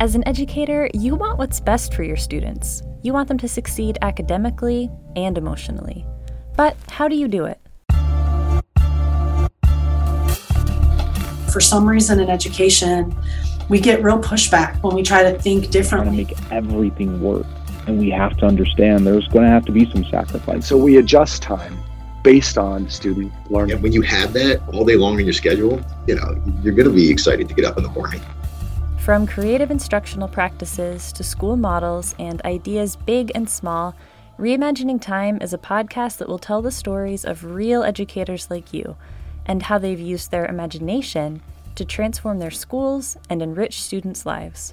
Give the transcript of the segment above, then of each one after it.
As an educator, you want what's best for your students. You want them to succeed academically and emotionally. But how do you do it? For some reason in education, we get real pushback when we try to think differently. Trying to make everything work. And we have to understand there's going to have to be some sacrifice. So we adjust time based on student learning. And when you have that all day long in your schedule, you know, you're going to be excited to get up in the morning. From creative instructional practices to school models and ideas big and small, Reimagining Time is a podcast that will tell the stories of real educators like you and how they've used their imagination to transform their schools and enrich students' lives.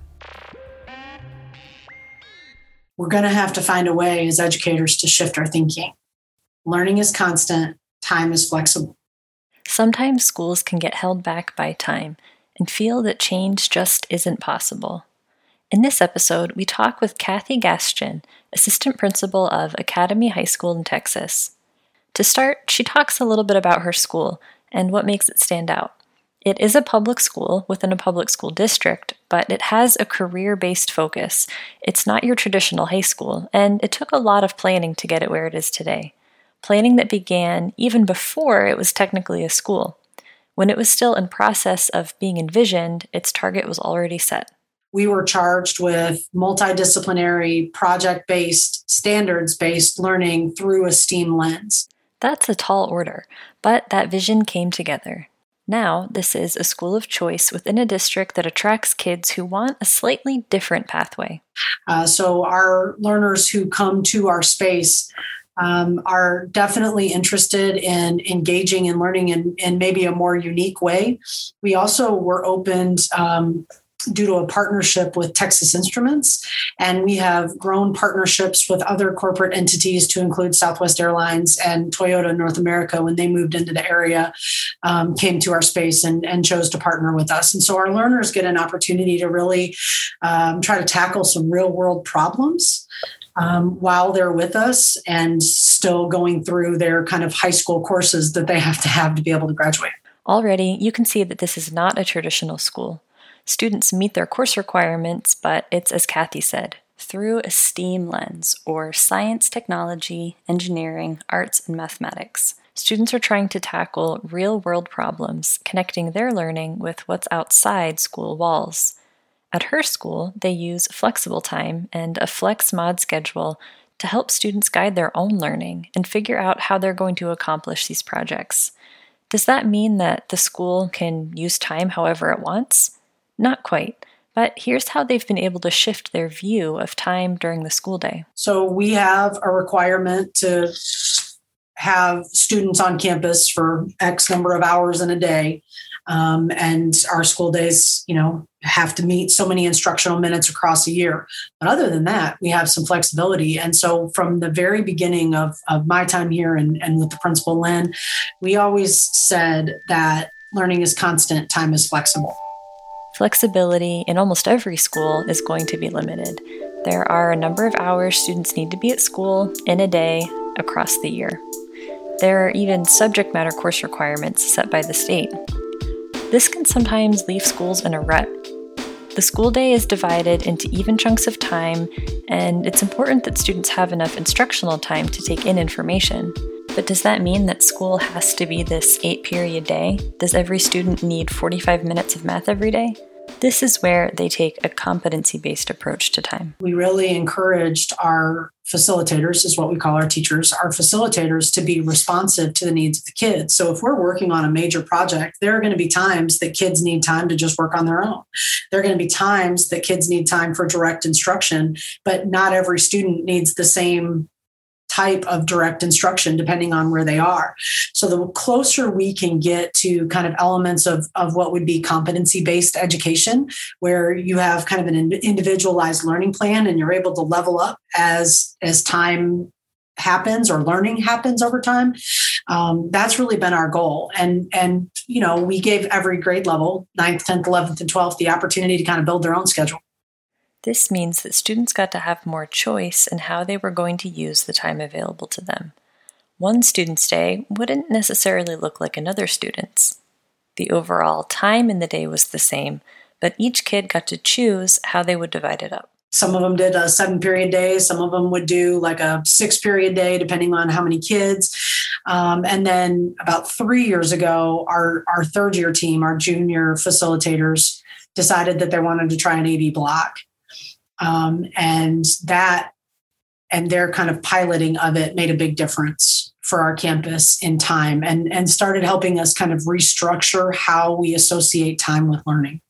We're going to have to find a way as educators to shift our thinking. Learning is constant, time is flexible. Sometimes schools can get held back by time and feel that change just isn't possible. In this episode, we talk with Kathy Gastian, assistant principal of Academy High School in Texas. To start, she talks a little bit about her school and what makes it stand out. It is a public school within a public school district, but it has a career based focus. It's not your traditional high school, and it took a lot of planning to get it where it is today. Planning that began even before it was technically a school. When it was still in process of being envisioned, its target was already set. We were charged with multidisciplinary, project based, standards based learning through a STEAM lens. That's a tall order, but that vision came together. Now, this is a school of choice within a district that attracts kids who want a slightly different pathway. Uh, so, our learners who come to our space um, are definitely interested in engaging and learning in, in maybe a more unique way. We also were opened um, due to a partnership with Texas Instruments. And we have grown partnerships with other corporate entities to include Southwest Airlines and Toyota North America when they moved into the area, um, came to our space and, and, chose to partner with us. And so our learners get an opportunity to really um, try to tackle some real world problems um, while they're with us and still going through their kind of high school courses that they have to have to be able to graduate. Already, you can see that this is not a traditional school. Students meet their course requirements, but it's as Kathy said, through a STEAM lens, or science, technology, engineering, arts, and mathematics. Students are trying to tackle real world problems, connecting their learning with what's outside school walls. At her school, they use flexible time and a flex mod schedule to help students guide their own learning and figure out how they're going to accomplish these projects. Does that mean that the school can use time however it wants? Not quite. But here's how they've been able to shift their view of time during the school day. So we have a requirement to have students on campus for X number of hours in a day. Um, and our school days, you know, have to meet so many instructional minutes across a year. But other than that, we have some flexibility. And so from the very beginning of, of my time here and, and with the principal Lynn, we always said that learning is constant, time is flexible. Flexibility in almost every school is going to be limited. There are a number of hours students need to be at school in a day across the year. There are even subject matter course requirements set by the state. This can sometimes leave schools in a rut. The school day is divided into even chunks of time, and it's important that students have enough instructional time to take in information. But does that mean that school has to be this eight period day? Does every student need 45 minutes of math every day? This is where they take a competency based approach to time. We really encouraged our facilitators, is what we call our teachers, our facilitators to be responsive to the needs of the kids. So if we're working on a major project, there are going to be times that kids need time to just work on their own. There are going to be times that kids need time for direct instruction, but not every student needs the same type of direct instruction depending on where they are. So the closer we can get to kind of elements of, of what would be competency based education, where you have kind of an individualized learning plan and you're able to level up as as time happens or learning happens over time um, that's really been our goal and and you know we gave every grade level 9th 10th 11th and 12th the opportunity to kind of build their own schedule this means that students got to have more choice in how they were going to use the time available to them. One student's day wouldn't necessarily look like another student's. The overall time in the day was the same, but each kid got to choose how they would divide it up. Some of them did a seven period day. Some of them would do like a six period day, depending on how many kids. Um, and then about three years ago, our, our third year team, our junior facilitators, decided that they wanted to try an AB block. Um, and that and their kind of piloting of it made a big difference for our campus in time and, and started helping us kind of restructure how we associate time with learning.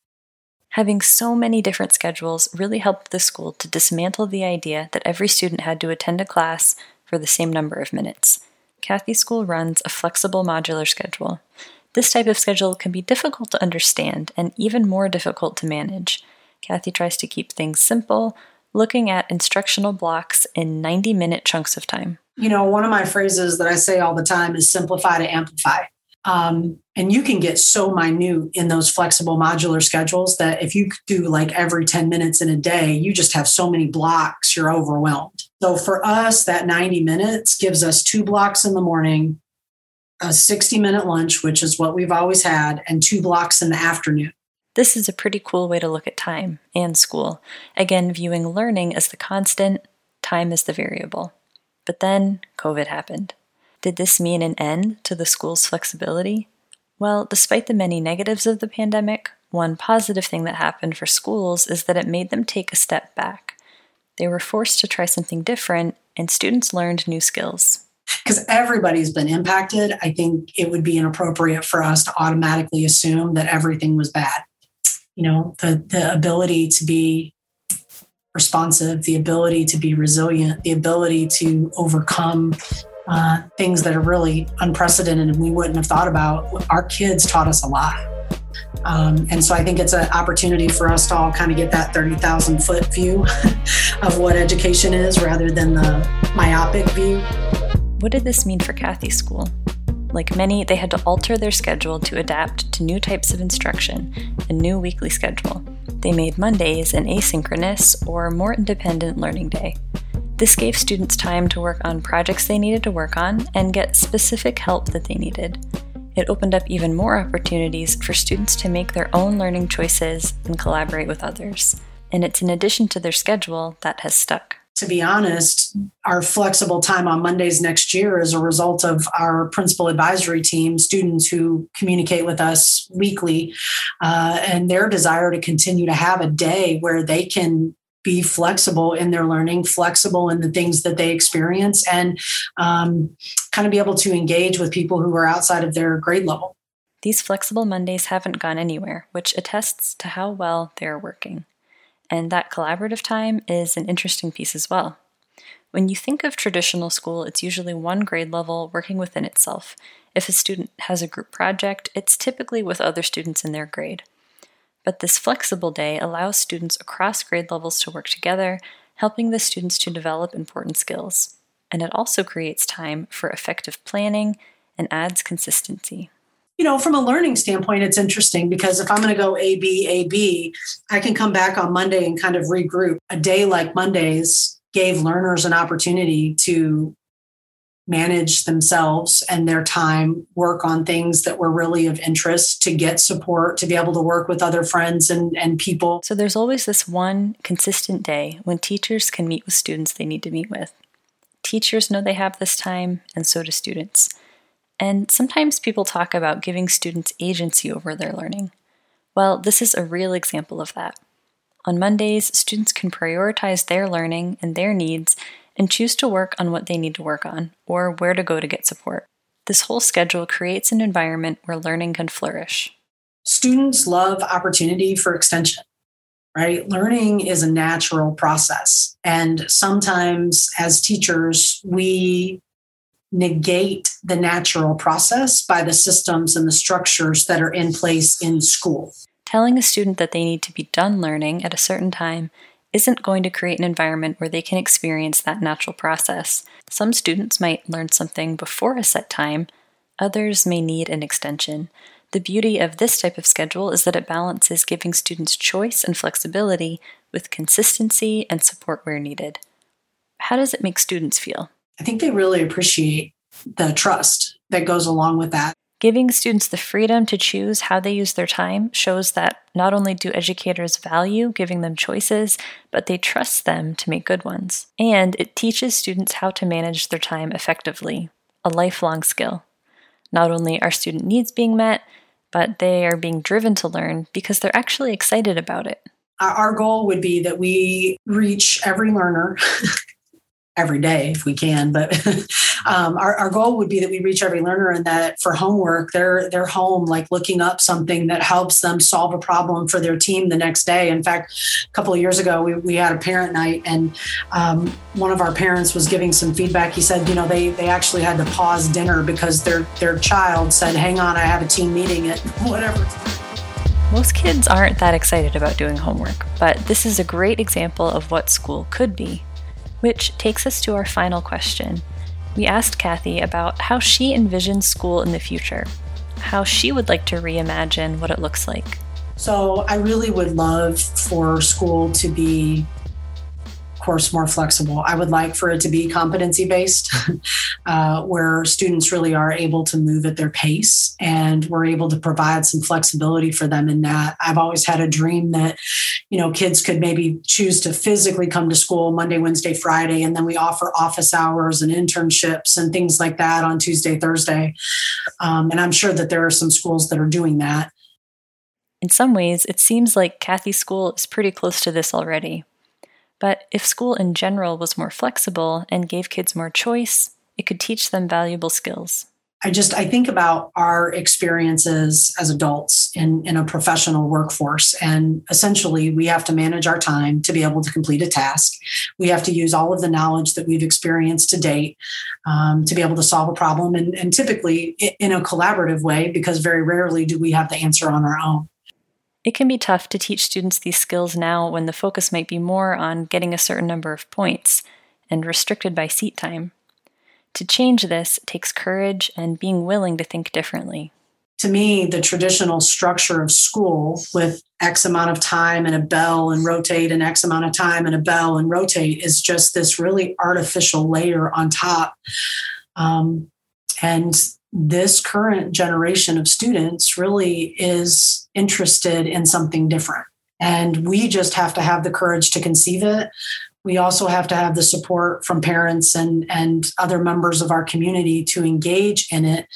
Having so many different schedules really helped the school to dismantle the idea that every student had to attend a class for the same number of minutes. Kathy School runs a flexible modular schedule. This type of schedule can be difficult to understand and even more difficult to manage. Kathy tries to keep things simple, looking at instructional blocks in 90 minute chunks of time. You know, one of my phrases that I say all the time is simplify to amplify. Um, and you can get so minute in those flexible modular schedules that if you do like every 10 minutes in a day, you just have so many blocks, you're overwhelmed. So for us, that 90 minutes gives us two blocks in the morning, a 60 minute lunch, which is what we've always had, and two blocks in the afternoon. This is a pretty cool way to look at time and school, again, viewing learning as the constant, time as the variable. But then COVID happened. Did this mean an end to the school's flexibility? Well, despite the many negatives of the pandemic, one positive thing that happened for schools is that it made them take a step back. They were forced to try something different, and students learned new skills. Because everybody's been impacted, I think it would be inappropriate for us to automatically assume that everything was bad. You know, the, the ability to be responsive, the ability to be resilient, the ability to overcome uh, things that are really unprecedented and we wouldn't have thought about. Our kids taught us a lot. Um, and so I think it's an opportunity for us to all kind of get that 30,000 foot view of what education is rather than the myopic view. What did this mean for Kathy School? Like many, they had to alter their schedule to adapt to new types of instruction, a new weekly schedule. They made Mondays an asynchronous or more independent learning day. This gave students time to work on projects they needed to work on and get specific help that they needed. It opened up even more opportunities for students to make their own learning choices and collaborate with others. And it's in addition to their schedule that has stuck. To be honest, our flexible time on Mondays next year is a result of our principal advisory team, students who communicate with us weekly, uh, and their desire to continue to have a day where they can be flexible in their learning, flexible in the things that they experience, and um, kind of be able to engage with people who are outside of their grade level. These flexible Mondays haven't gone anywhere, which attests to how well they are working. And that collaborative time is an interesting piece as well. When you think of traditional school, it's usually one grade level working within itself. If a student has a group project, it's typically with other students in their grade. But this flexible day allows students across grade levels to work together, helping the students to develop important skills. And it also creates time for effective planning and adds consistency. You know, from a learning standpoint, it's interesting because if I'm going to go A, B, A, B, I can come back on Monday and kind of regroup. A day like Mondays gave learners an opportunity to manage themselves and their time, work on things that were really of interest, to get support, to be able to work with other friends and, and people. So there's always this one consistent day when teachers can meet with students they need to meet with. Teachers know they have this time, and so do students. And sometimes people talk about giving students agency over their learning. Well, this is a real example of that. On Mondays, students can prioritize their learning and their needs and choose to work on what they need to work on or where to go to get support. This whole schedule creates an environment where learning can flourish. Students love opportunity for extension, right? Learning is a natural process. And sometimes as teachers, we negate the natural process by the systems and the structures that are in place in school. Telling a student that they need to be done learning at a certain time isn't going to create an environment where they can experience that natural process. Some students might learn something before a set time, others may need an extension. The beauty of this type of schedule is that it balances giving students choice and flexibility with consistency and support where needed. How does it make students feel? I think they really appreciate the trust that goes along with that. Giving students the freedom to choose how they use their time shows that not only do educators value giving them choices, but they trust them to make good ones. And it teaches students how to manage their time effectively, a lifelong skill. Not only are student needs being met, but they are being driven to learn because they're actually excited about it. Our goal would be that we reach every learner every day if we can. But um, our, our goal would be that we reach every learner and that for homework, they're they're home like looking up something that helps them solve a problem for their team the next day. In fact, a couple of years ago, we, we had a parent night and um, one of our parents was giving some feedback. He said, you know, they they actually had to pause dinner because their their child said, "Hang on, I have a team meeting at whatever." Most kids aren't that excited about doing homework, but this is a great example of what school could be. Which takes us to our final question. We asked Kathy about how she envisions school in the future, how she would like to reimagine what it looks like. So, I really would love for school to be course more flexible. I would like for it to be competency based, uh, where students really are able to move at their pace and we're able to provide some flexibility for them in that. I've always had a dream that, you know, kids could maybe choose to physically come to school Monday, Wednesday, Friday, and then we offer office hours and internships and things like that on Tuesday, Thursday. Um, and I'm sure that there are some schools that are doing that. In some ways, it seems like Kathy's school is pretty close to this already. But if school in general was more flexible and gave kids more choice, it could teach them valuable skills. I just I think about our experiences as adults in, in a professional workforce. And essentially we have to manage our time to be able to complete a task. We have to use all of the knowledge that we've experienced to date um, to be able to solve a problem. And, and typically in a collaborative way, because very rarely do we have the answer on our own. It can be tough to teach students these skills now when the focus might be more on getting a certain number of points and restricted by seat time. To change this takes courage and being willing to think differently. To me, the traditional structure of school with X amount of time and a bell and rotate and X amount of time and a bell and rotate is just this really artificial layer on top. Um, and this current generation of students really is interested in something different. And we just have to have the courage to conceive it. We also have to have the support from parents and, and other members of our community to engage in it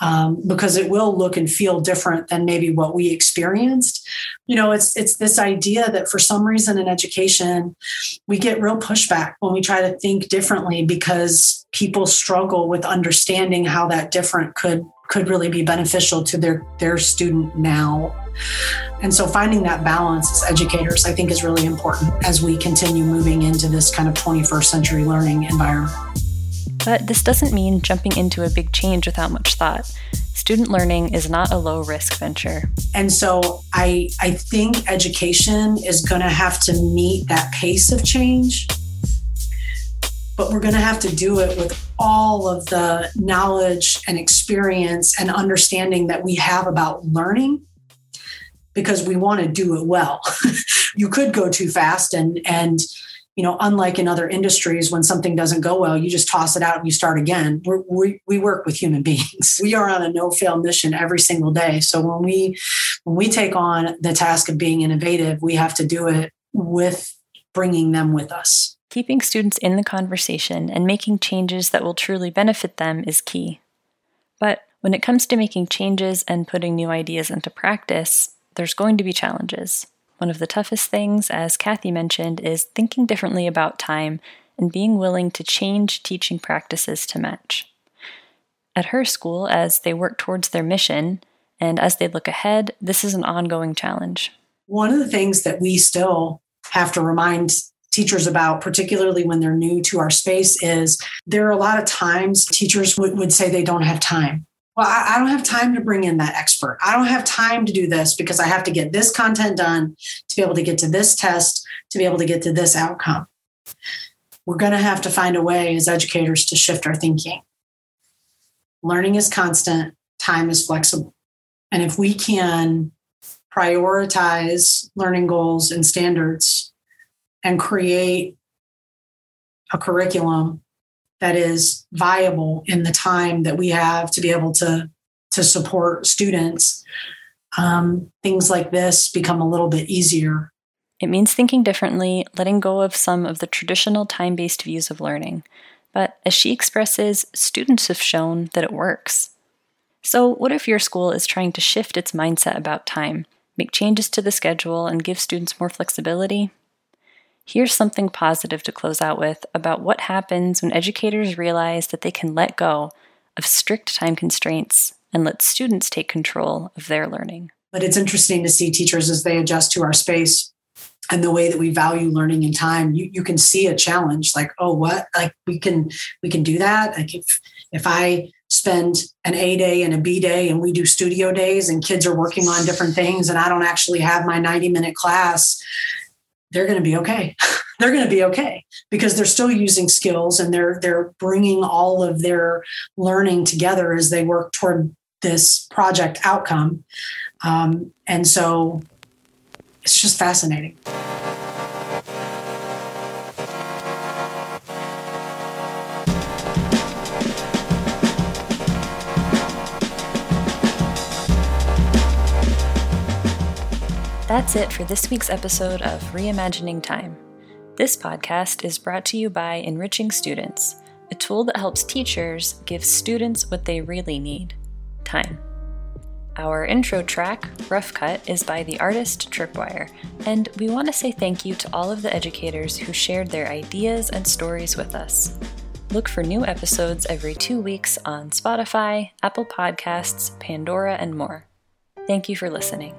um, because it will look and feel different than maybe what we experienced. You know, it's it's this idea that for some reason in education, we get real pushback when we try to think differently because people struggle with understanding how that different could could really be beneficial to their their student now. And so finding that balance as educators i think is really important as we continue moving into this kind of 21st century learning environment. But this doesn't mean jumping into a big change without much thought. Student learning is not a low risk venture. And so i i think education is going to have to meet that pace of change but we're going to have to do it with all of the knowledge and experience and understanding that we have about learning because we want to do it well. you could go too fast and and you know unlike in other industries when something doesn't go well you just toss it out and you start again. We're, we we work with human beings. We are on a no fail mission every single day. So when we when we take on the task of being innovative we have to do it with bringing them with us Keeping students in the conversation and making changes that will truly benefit them is key. But when it comes to making changes and putting new ideas into practice, there's going to be challenges. One of the toughest things, as Kathy mentioned, is thinking differently about time and being willing to change teaching practices to match. At her school, as they work towards their mission, and as they look ahead, this is an ongoing challenge. One of the things that we still have to remind teachers about, particularly when they're new to our space, is there are a lot of times teachers would, would say they don't have time. Well, I, I don't have time to bring in that expert. I don't have time to do this because I have to get this content done to be able to get to this test, to be able to get to this outcome. We're going to have to find a way as educators to shift our thinking. Learning is constant, time is flexible. And if we can prioritize learning goals and standards and create a curriculum that is viable in the time that we have to be able to to support students, um, things like this become a little bit easier. It means thinking differently, letting go of some of the traditional time based views of learning. But as she expresses, students have shown that it works. So, what if your school is trying to shift its mindset about time, make changes to the schedule, and give students more flexibility? Here's something positive to close out with about what happens when educators realize that they can let go of strict time constraints and let students take control of their learning. But it's interesting to see teachers as they adjust to our space and the way that we value learning and time. You, you can see a challenge like oh what? Like we can we can do that. Like if if i spend an a day and a b day and we do studio days and kids are working on different things and i don't actually have my 90 minute class they're going to be okay they're going to be okay because they're still using skills and they're they're bringing all of their learning together as they work toward this project outcome um, and so it's just fascinating. That's it for this week's episode of Reimagining Time. This podcast is brought to you by Enriching Students, a tool that helps teachers give students what they really need time. Our intro track, Rough Cut, is by the artist Tripwire, and we want to say thank you to all of the educators who shared their ideas and stories with us. Look for new episodes every two weeks on Spotify, Apple Podcasts, Pandora, and more. Thank you for listening.